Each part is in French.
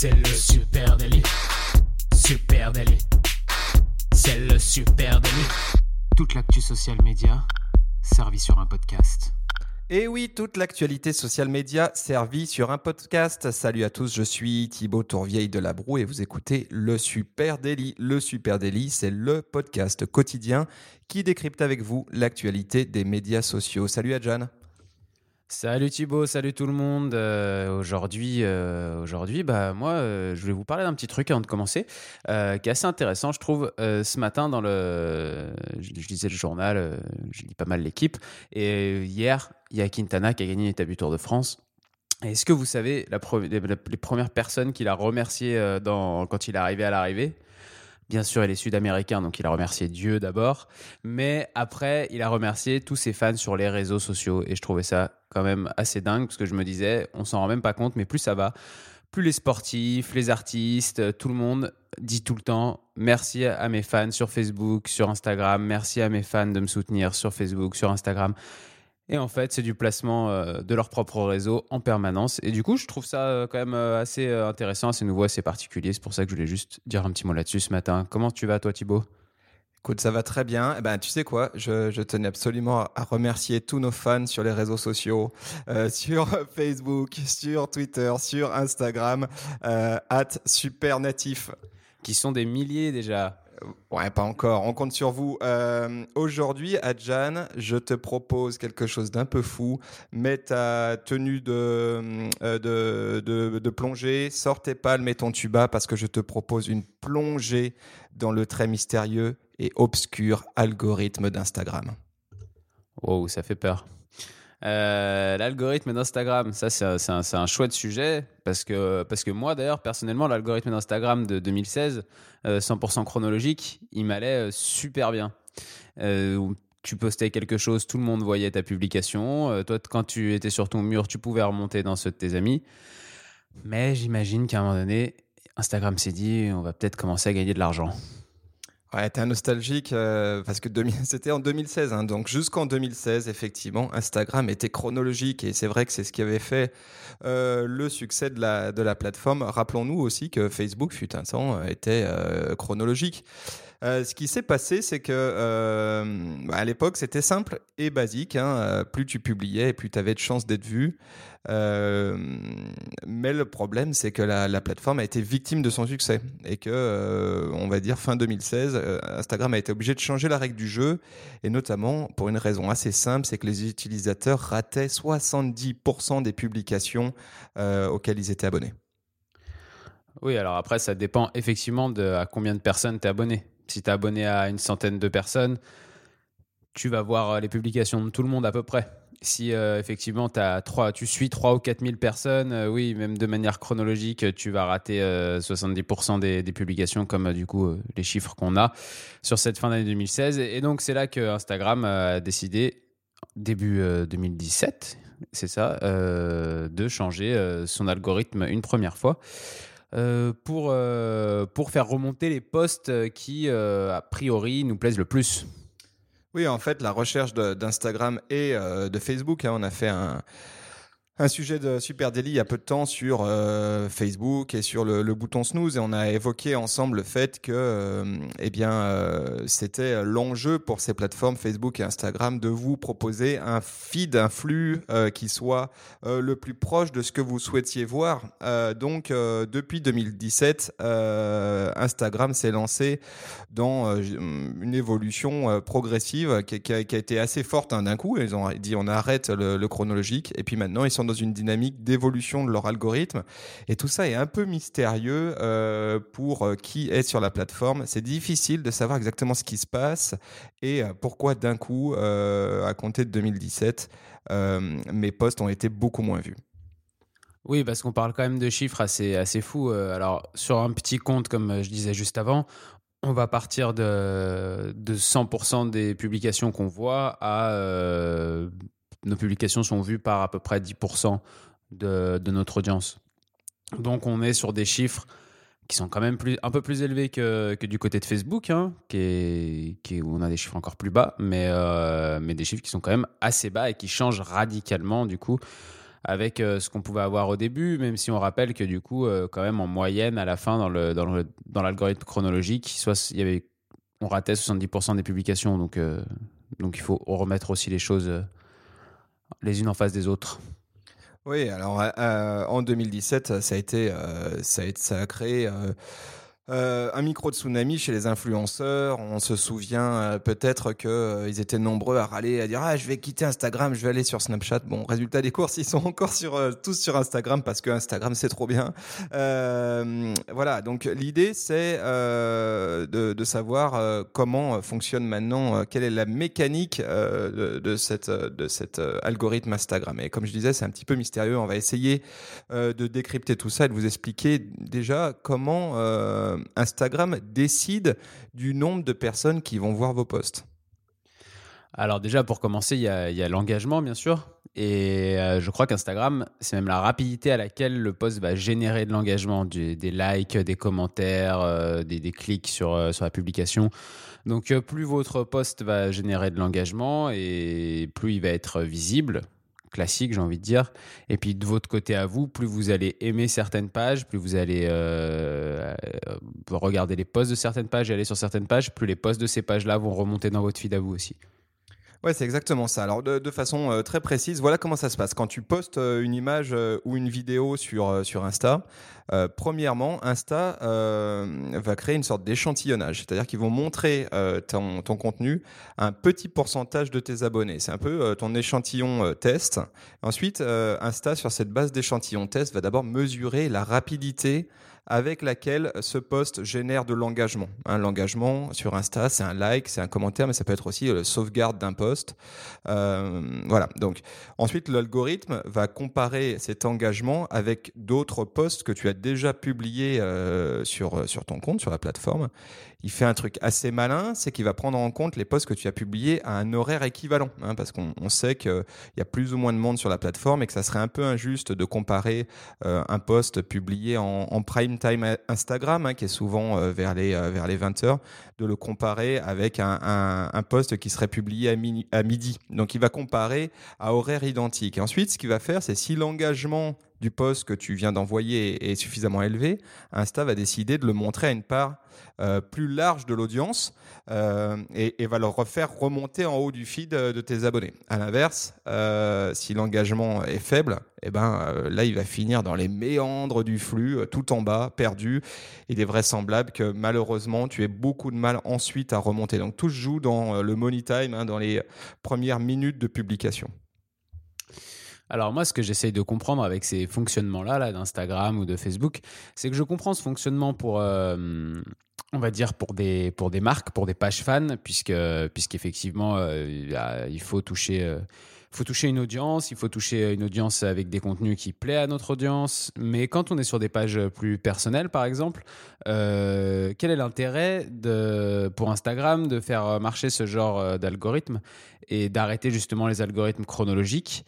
C'est le super délit. Super délit. C'est le super délit. Toute l'actu social média servie sur un podcast. Et oui, toute l'actualité social média servie sur un podcast. Salut à tous, je suis Thibaut Tourvieille de la Broue et vous écoutez Le Super Daily. Le Super Daily, c'est le podcast quotidien qui décrypte avec vous l'actualité des médias sociaux. Salut Adjan. Salut Thibaut, salut tout le monde. Euh, aujourd'hui, euh, aujourd'hui, bah moi, euh, je voulais vous parler d'un petit truc avant de commencer, qui est assez intéressant, je trouve. ce matin, dans le, je, lisais le journal, je lis pas mal l'équipe, et hier, il y a Quintana qui a gagné l'étape du Tour de France. Est-ce que vous savez la les, premières personnes qu'il a remerciées quand il est arrivé à l'arrivée? Bien sûr, il est sud-américain, donc il a remercié Dieu d'abord. Mais après, il a remercié tous ses fans sur les réseaux sociaux. Et je trouvais ça quand même assez dingue, parce que je me disais, on s'en rend même pas compte, mais plus ça va, plus les sportifs, les artistes, tout le monde dit tout le temps merci à mes fans sur Facebook, sur Instagram, merci à mes fans de me soutenir sur Facebook, sur Instagram. Et en fait, c'est du placement euh, de leur propre réseau en permanence. Et du coup, je trouve ça euh, quand même euh, assez intéressant, assez nouveau, assez particulier. C'est pour ça que je voulais juste dire un petit mot là-dessus ce matin. Comment tu vas, toi, Thibaut? Écoute, ça va très bien. Eh ben, tu sais quoi, je, tenais absolument à remercier tous nos fans sur les réseaux sociaux, sur Facebook, sur Twitter, sur Instagram, at supernatif. Qui sont des milliers déjà. Ouais, pas encore. On compte sur vous. Euh, aujourd'hui, Adjan, je te propose quelque chose d'un peu fou. Mets ta tenue de, euh, de, de, plongée, sors tes palmes et ton tuba parce que je te propose une plongée dans le très mystérieux et obscur algorithme d'Instagram. Wow, ça fait peur. Euh, l'algorithme d'Instagram, ça c'est un, chouette sujet parce que, parce que moi d'ailleurs personnellement l'algorithme d'Instagram de 2016, 100% euh, chronologique, il m'allait euh, super bien. tu postais quelque chose, tout le monde voyait ta publication. toi, quand tu étais sur ton mur, tu pouvais remonter dans ceux de tes amis. Mais j'imagine qu'à un moment donné, Instagram s'est dit, on va peut-être commencer à gagner de l'argent. Ouais, t'es un nostalgique euh, parce que c'était en 2016, hein, donc jusqu'en 2016, effectivement, Instagram était chronologique et c'est vrai que c'est ce qui avait fait euh, le succès de la, de la plateforme. Rappelons-nous aussi que Facebook, fut un temps, était euh, chronologique. Euh, ce qui s'est passé, c'est que euh, à l'époque, c'était simple et basique. Hein. Euh, plus tu publiais, plus tu avais de chances d'être vu. mais le problème, c'est que la, plateforme a été victime de son succès et que, on va dire fin 2016, Instagram a été obligé de changer la règle du jeu et notamment pour une raison assez simple, c'est que les utilisateurs rataient 70% des publications auxquelles ils étaient abonnés. Oui, alors après, ça dépend effectivement de à combien de personnes tu es abonné. Si tu es abonné à une centaine de personnes, tu vas voir euh, les publications de tout le monde à peu près. Si euh, effectivement as 3, tu suis 3 ou 4 000 personnes, euh, oui, même de manière chronologique, tu vas rater 70% des, publications, comme du coup les chiffres qu'on a sur cette fin d'année 2016. Et, donc c'est là que Instagram a décidé, début 2017, c'est ça, de changer son algorithme une première fois. Euh, pour, euh, pour faire remonter les posts qui, euh, a priori, nous plaisent le plus. Oui, en fait, la recherche d'Instagram et de Facebook, hein, on a fait un, un sujet de Super Daily il y a peu de temps sur euh, Facebook et sur le, bouton snooze et on a évoqué ensemble le fait que euh, eh bien euh, c'était l'enjeu pour ces plateformes Facebook et Instagram de vous proposer un feed, un flux qui soit le plus proche de ce que vous souhaitiez voir. donc depuis 2017, Instagram s'est lancé dans une évolution progressive qui, a, été assez forte hein, d'un coup. Ils ont dit on arrête le, le chronologique et puis maintenant ils sont dans une dynamique d'évolution de leur algorithme. Et tout ça est un peu mystérieux euh, pour euh, qui est sur la plateforme. C'est difficile de savoir exactement ce qui se passe et euh, pourquoi d'un coup, à compter de 2017, mes posts ont été beaucoup moins vus. Oui, parce qu'on parle quand même de chiffres assez, assez fous. Alors, sur un petit compte, comme je disais juste avant, on va partir de, de 100% des publications qu'on voit à nos publications sont vues par à peu près 10% de, notre audience. Donc on est sur des chiffres qui sont quand même plus, un peu plus élevés que, du côté de Facebook, hein, qui qui où on a des chiffres encore plus bas, mais, euh, mais des chiffres qui sont quand même assez bas et qui changent radicalement du coup avec ce qu'on pouvait avoir au début, même si on rappelle que du coup, quand même en moyenne, à la fin, dans le dans le, dans l'algorithme chronologique, il y avait on ratait 70% des publications, donc donc il faut remettre aussi les choses les unes en face des autres. Oui, alors en 2017, ça ça a, ça a créé euh, un micro de tsunami chez les influenceurs. On se souvient euh, peut-être qu'ils euh, étaient nombreux à râler, à dire ah je vais quitter Instagram, je vais aller sur Snapchat. Bon, résultat des courses, ils sont encore sur tous sur Instagram parce que Instagram c'est trop bien. voilà, donc l'idée c'est de, de, savoir comment fonctionne maintenant, quelle est la mécanique de, de, cette de cet algorithme Instagram. Et comme je disais, c'est un petit peu mystérieux. On va essayer de décrypter tout ça et de vous expliquer déjà comment euh, Instagram décide du nombre de personnes qui vont voir vos posts alors déjà, pour commencer, il y a, l'engagement, bien sûr. Et euh, je crois qu'Instagram, c'est même la rapidité à laquelle le post va générer de l'engagement, des likes, des commentaires, euh, des, clics sur, sur la publication. Donc plus votre post va générer de l'engagement et plus il va être visible, classique, j'ai envie de dire. Et puis de votre côté à vous, plus vous allez aimer certaines pages, plus vous allez euh, euh, regarder les posts de certaines pages et aller sur certaines pages, plus les posts de ces pages-là vont remonter dans votre feed à vous aussi. Ouais, c'est exactement ça. Alors, de, façon euh, très précise, voilà comment ça se passe. Quand tu postes une image ou une vidéo sur, sur Insta, euh, premièrement, Insta euh, va créer une sorte d'échantillonnage, c'est-à-dire qu'ils vont montrer euh, ton, contenu à un petit pourcentage de tes abonnés. C'est un peu ton échantillon test. Ensuite, Insta, sur cette base d'échantillon test, va d'abord mesurer la rapidité avec laquelle ce post génère de l'engagement. Hein, l'engagement sur Insta, c'est un like, c'est un commentaire, mais ça peut être aussi le sauvegarde d'un post. Euh, voilà. Donc ensuite, l'algorithme va comparer cet engagement avec d'autres posts que tu as déjà publiés euh, sur sur ton compte, sur la plateforme. Il fait un truc assez malin, c'est qu'il va prendre en compte les posts que tu as publiés à un horaire équivalent, hein, parce qu'on sait qu'il y a plus ou moins de monde sur la plateforme et que ça serait un peu injuste de comparer euh, un post publié en, prime time Instagram, hein, qui est souvent euh, vers, les, euh, vers les 20 heures, de le comparer avec un, un, post qui serait publié à, midi. Donc il va comparer à horaire identique. Ensuite, ce qu'il va faire, c'est si l'engagement du post que tu viens d'envoyer est suffisamment élevé, Insta va décider de le montrer à une part euh, plus large de l'audience euh, et, va le refaire remonter en haut du feed de tes abonnés. À l'inverse, euh, si l'engagement est faible, eh ben là il va finir dans les méandres du flux, tout en bas, perdu. Il est vraisemblable que malheureusement tu aies beaucoup de mal ensuite à remonter. Donc tout se joue dans le money time, hein, dans les premières minutes de publication. Alors moi, ce que j'essaye de comprendre avec ces fonctionnements-là là, d'Instagram ou de Facebook, c'est que je comprends ce fonctionnement pour, euh, on va dire, pour des, pour des marques, pour des pages fans, puisque, puisqu'effectivement, euh, il faut toucher... Euh, faut toucher une audience, il faut toucher une audience avec des contenus qui plaît à notre audience. Mais quand on est sur des pages plus personnelles, par exemple, quel est l'intérêt de, pour Instagram de faire marcher ce genre d'algorithme et d'arrêter justement les algorithmes chronologiques?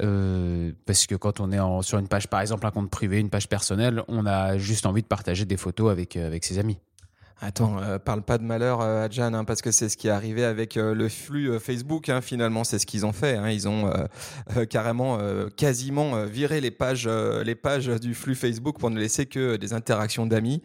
Euh, parce que quand on est sur une page, par exemple un compte privé, une page personnelle, on a juste envie de partager des photos avec, euh, avec ses amis. Attends, euh, parle pas de malheur à Jan, hein, parce que c'est ce qui est arrivé avec le flux Facebook. Hein, finalement, c'est ce qu'ils ont fait. Hein. ils ont carrément, quasiment viré les pages, les pages du flux Facebook pour ne laisser que des interactions d'amis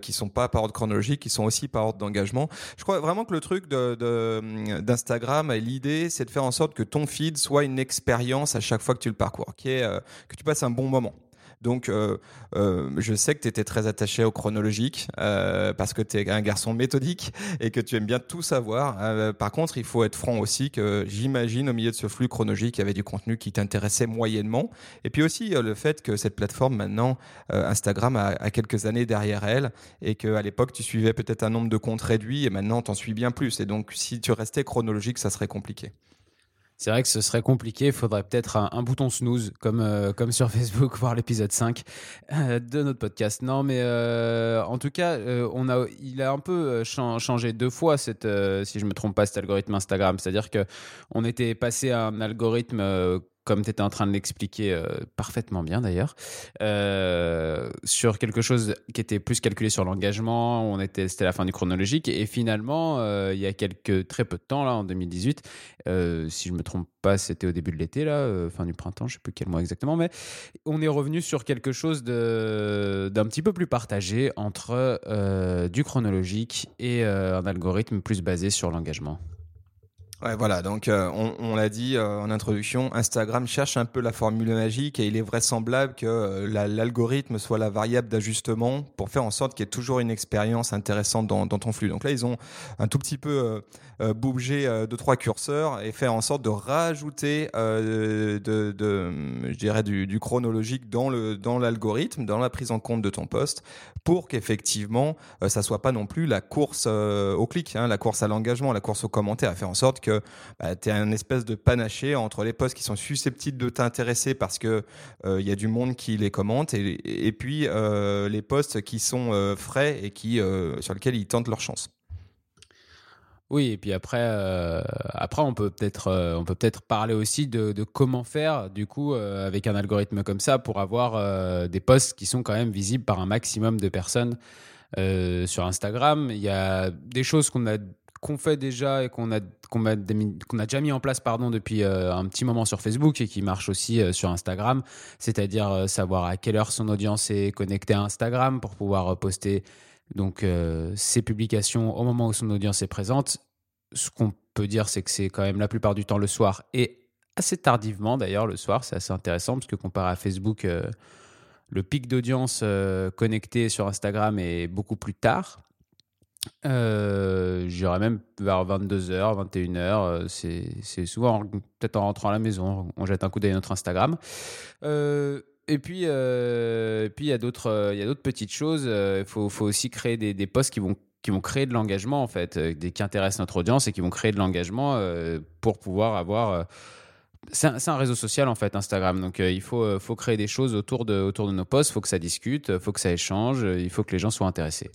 qui sont pas par ordre chronologique, qui sont aussi par ordre d'engagement. Je crois vraiment que le truc d'Instagram, de, l'idée, c'est de faire en sorte que ton feed soit une expérience à chaque fois que tu le parcours, qui est que tu passes un bon moment. Donc, euh, euh, je sais que tu étais très attaché au chronologique euh, parce que tu es un garçon méthodique et que tu aimes bien tout savoir. par contre, il faut être franc aussi que j'imagine au milieu de ce flux chronologique, il y avait du contenu qui t'intéressait moyennement. Et puis aussi le fait que cette plateforme maintenant, Instagram, a, a, quelques années derrière elle et qu'à l'époque, tu suivais peut-être un nombre de comptes réduit et maintenant, tu en suis bien plus. Et donc, si tu restais chronologique, ça serait compliqué c'est vrai que ce serait compliqué. Il faudrait peut-être un, bouton snooze comme, euh, comme sur Facebook, voir l'épisode 5 euh, de notre podcast. Non, mais euh, en tout cas, on a, il a un peu changé deux fois, cette, si je ne me trompe pas, cet algorithme Instagram. C'est-à-dire qu'on était passé à un algorithme comme tu étais en train de l'expliquer euh, parfaitement bien d'ailleurs, euh, sur quelque chose qui était plus calculé sur l'engagement, on était, c'était la fin du chronologique, et finalement, euh, il y a quelques, très peu de temps, là, en 2018, si je me trompe pas, c'était au début de l'été, là, fin du printemps, je sais plus quel mois exactement, mais on est revenu sur quelque chose de, d'un petit peu plus partagé entre du chronologique et un algorithme plus basé sur l'engagement. Ouais, voilà. Donc, euh, on, l'a dit euh, en introduction, Instagram cherche un peu la formule magique et il est vraisemblable que euh, l'algorithme soit la variable d'ajustement pour faire en sorte qu'il y ait toujours une expérience intéressante dans, ton flux. Donc là, ils ont un tout petit peu bougé de trois curseurs et fait en sorte de rajouter de, je dirais, du, chronologique dans l'algorithme, dans la prise en compte de ton poste, pour qu'effectivement, ça soit pas non plus la course au clic, hein, la course à l'engagement, la course aux commentaires, à faire en sorte que bah, tu es un espèce de panaché entre les posts qui sont susceptibles de t'intéresser parce que il euh, y a du monde qui les commente et, puis euh, les posts qui sont euh, frais et qui sur lesquels ils tentent leur chance. Oui, et puis après, après on peut peut-être peut peut-être parler aussi de, comment faire du coup avec un algorithme comme ça pour avoir des posts qui sont quand même visibles par un maximum de personnes sur Instagram. Il y a des choses qu'on a qu'on fait déjà et qu'on a, déjà mis en place pardon, depuis euh, un petit moment sur Facebook et qui marche aussi euh, sur Instagram, c'est-à-dire euh, savoir à quelle heure son audience est connectée à Instagram pour pouvoir poster donc, ses publications au moment où son audience est présente. Ce qu'on peut dire, c'est que c'est quand même la plupart du temps le soir et assez tardivement d'ailleurs le soir, c'est assez intéressant parce que comparé à Facebook, le pic d'audience connecté sur Instagram est beaucoup plus tard. Euh, J'irais même vers 22h, 21h. c'est souvent peut-être en rentrant à la maison, on jette un coup d'œil à notre Instagram. Euh, et puis, euh, il y a d'autres, il petites choses. Il faut, faut, aussi créer des, des posts qui vont qui vont créer de l'engagement en fait, qui intéressent notre audience et qui vont créer de l'engagement pour pouvoir avoir c'est un, réseau social en fait, Instagram. Donc il faut, faut créer des choses autour de, autour de nos posts, il faut que ça discute, il faut que ça échange, il faut que les gens soient intéressés.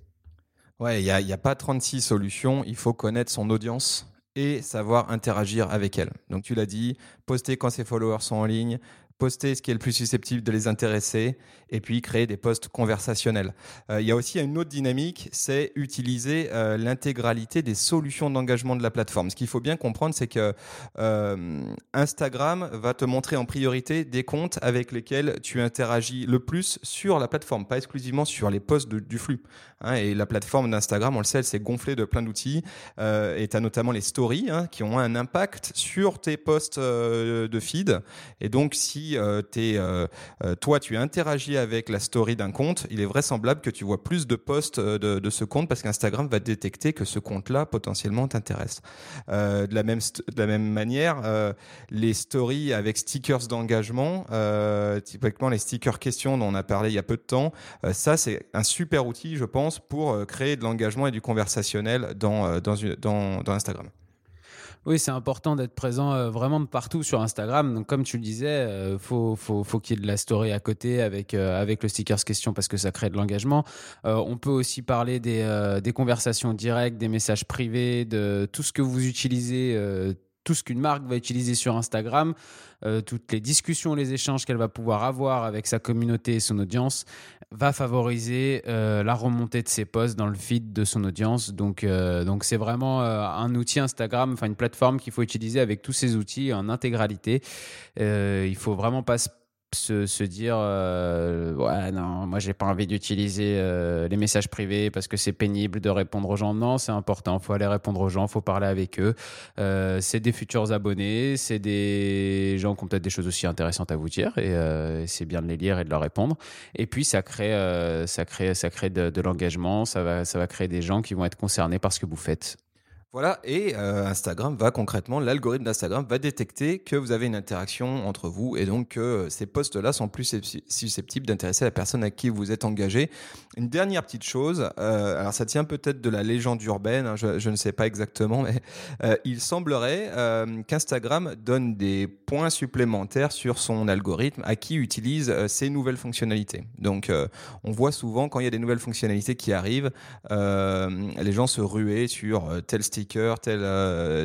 Ouais, il n'y a, y a pas 36 solutions. Il faut connaître son audience et savoir interagir avec elle. Donc tu l'as dit, poster quand ses followers sont en ligne, poster ce qui est le plus susceptible de les intéresser et puis créer des posts conversationnels. Euh, il y a aussi une autre dynamique, c'est utiliser euh, l'intégralité des solutions d'engagement de la plateforme. Ce qu'il faut bien comprendre, c'est que euh, Instagram va te montrer en priorité des comptes avec lesquels tu interagis le plus sur la plateforme, pas exclusivement sur les posts du flux. Hein. et la plateforme d'Instagram, on le sait, elle s'est gonflée de plein d'outils et tu as notamment les stories hein, qui ont un impact sur tes posts de feed. Et donc, si euh, euh, euh, toi tu interagis avec la story d'un compte, il est vraisemblable que tu vois plus de posts de, ce compte parce qu'Instagram va détecter que ce compte-là potentiellement t'intéresse. de la même de la même manière, les stories avec stickers d'engagement, typiquement les stickers questions dont on a parlé il y a peu de temps, ça c'est un super outil, je pense, pour créer de l'engagement et du conversationnel dans, dans, dans Instagram. Oui, c'est important d'être présent euh, vraiment de partout sur Instagram. Donc, comme tu le disais, euh, faut, faut, faut qu'il y ait de la story à côté avec, euh, avec le stickers question parce que ça crée de l'engagement. on peut aussi parler des, des conversations directes, des messages privés, de tout ce que vous utilisez tout ce qu'une marque va utiliser sur Instagram, euh, toutes les discussions, les échanges qu'elle va pouvoir avoir avec sa communauté et son audience, va favoriser euh, la remontée de ses posts dans le feed de son audience. Donc, euh, donc c'est vraiment un outil Instagram, enfin une plateforme qu'il faut utiliser avec tous ces outils en intégralité. il faut vraiment pas se se, se dire euh, ouais non moi j'ai pas envie d'utiliser euh, les messages privés parce que c'est pénible de répondre aux gens. Non c'est important. Faut aller répondre aux gens faut parler avec eux. Euh, c'est des futurs abonnés c'est des gens qui ont peut-être des choses aussi intéressantes à vous dire et c'est bien de les lire et de leur répondre. Et puis ça crée ça crée ça crée de, l'engagement ça va ça va créer des gens qui vont être concernés par ce que vous faites voilà, et euh, Instagram va concrètement, l'algorithme d'Instagram va détecter que vous avez une interaction entre vous et donc que euh, ces posts-là sont plus susceptibles d'intéresser la personne à qui vous êtes engagé. Une dernière petite chose, euh, alors ça tient peut-être de la légende urbaine, hein, je, ne sais pas exactement, mais il semblerait qu'Instagram donne des points supplémentaires sur son algorithme à qui utilise ces nouvelles fonctionnalités. Donc on voit souvent quand il y a des nouvelles fonctionnalités qui arrivent, les gens se ruer sur tel style sticker, tel,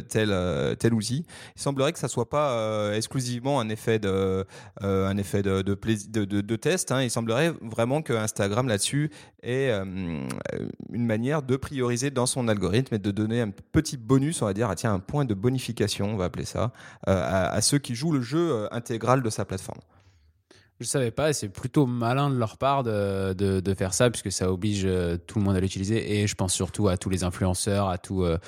tel, tel outil. Il semblerait que ça soit pas exclusivement un effet de, un effet de, de, test. Hein. Il semblerait vraiment que Instagram là-dessus est une manière de prioriser dans son algorithme et de donner un petit bonus, on va dire, ah, tiens, un point de bonification, on va appeler ça, à ceux qui jouent le jeu intégral de sa plateforme. Je savais pas, c'est plutôt malin de leur part de, de, faire ça, puisque ça oblige euh, tout le monde à l'utiliser. Et je pense surtout à tous les influenceurs, à euh,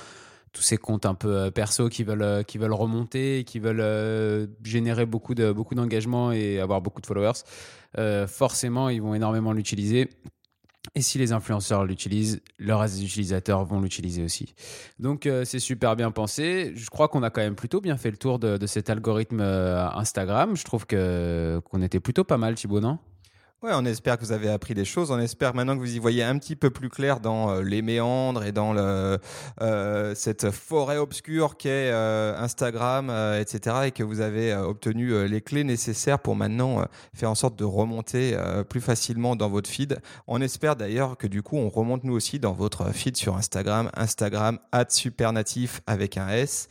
tous ces comptes un peu euh, perso qui veulent, qui veulent remonter, qui veulent générer beaucoup de beaucoup d'engagement et avoir beaucoup de followers. forcément, ils vont énormément l'utiliser. Et si les influenceurs l'utilisent, le reste des utilisateurs vont l'utiliser aussi. Donc euh, c'est super bien pensé. Je crois qu'on a quand même plutôt bien fait le tour de, cet algorithme euh, Instagram. Je trouve qu'on était plutôt pas mal, Thibaut, non? On espère que vous avez appris des choses. On espère maintenant que vous y voyez un petit peu plus clair dans euh, les méandres et dans euh, cette forêt obscure qu'est euh, Instagram, etc. Et que vous avez obtenu les clés nécessaires pour maintenant faire en sorte de remonter plus facilement dans votre feed. On espère d'ailleurs que du coup, on remonte nous aussi dans votre feed sur Instagram. Instagram, supernatif avec un S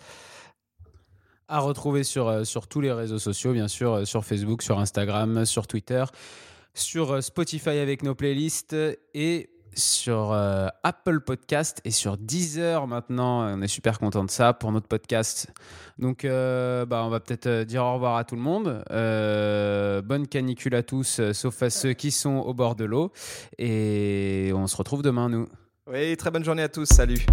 à retrouver sur tous les réseaux sociaux, bien sûr, sur Facebook, sur Instagram, sur Twitter sur euh, Spotify avec nos playlists et sur euh, Apple Podcast et sur Deezer maintenant. On est super content de ça pour notre podcast. Donc, euh, bah, on va peut-être dire au revoir à tout le monde. bonne canicule à tous, sauf à ceux qui sont au bord de l'eau. Et on se retrouve demain, nous. Oui, très bonne journée à tous. Salut.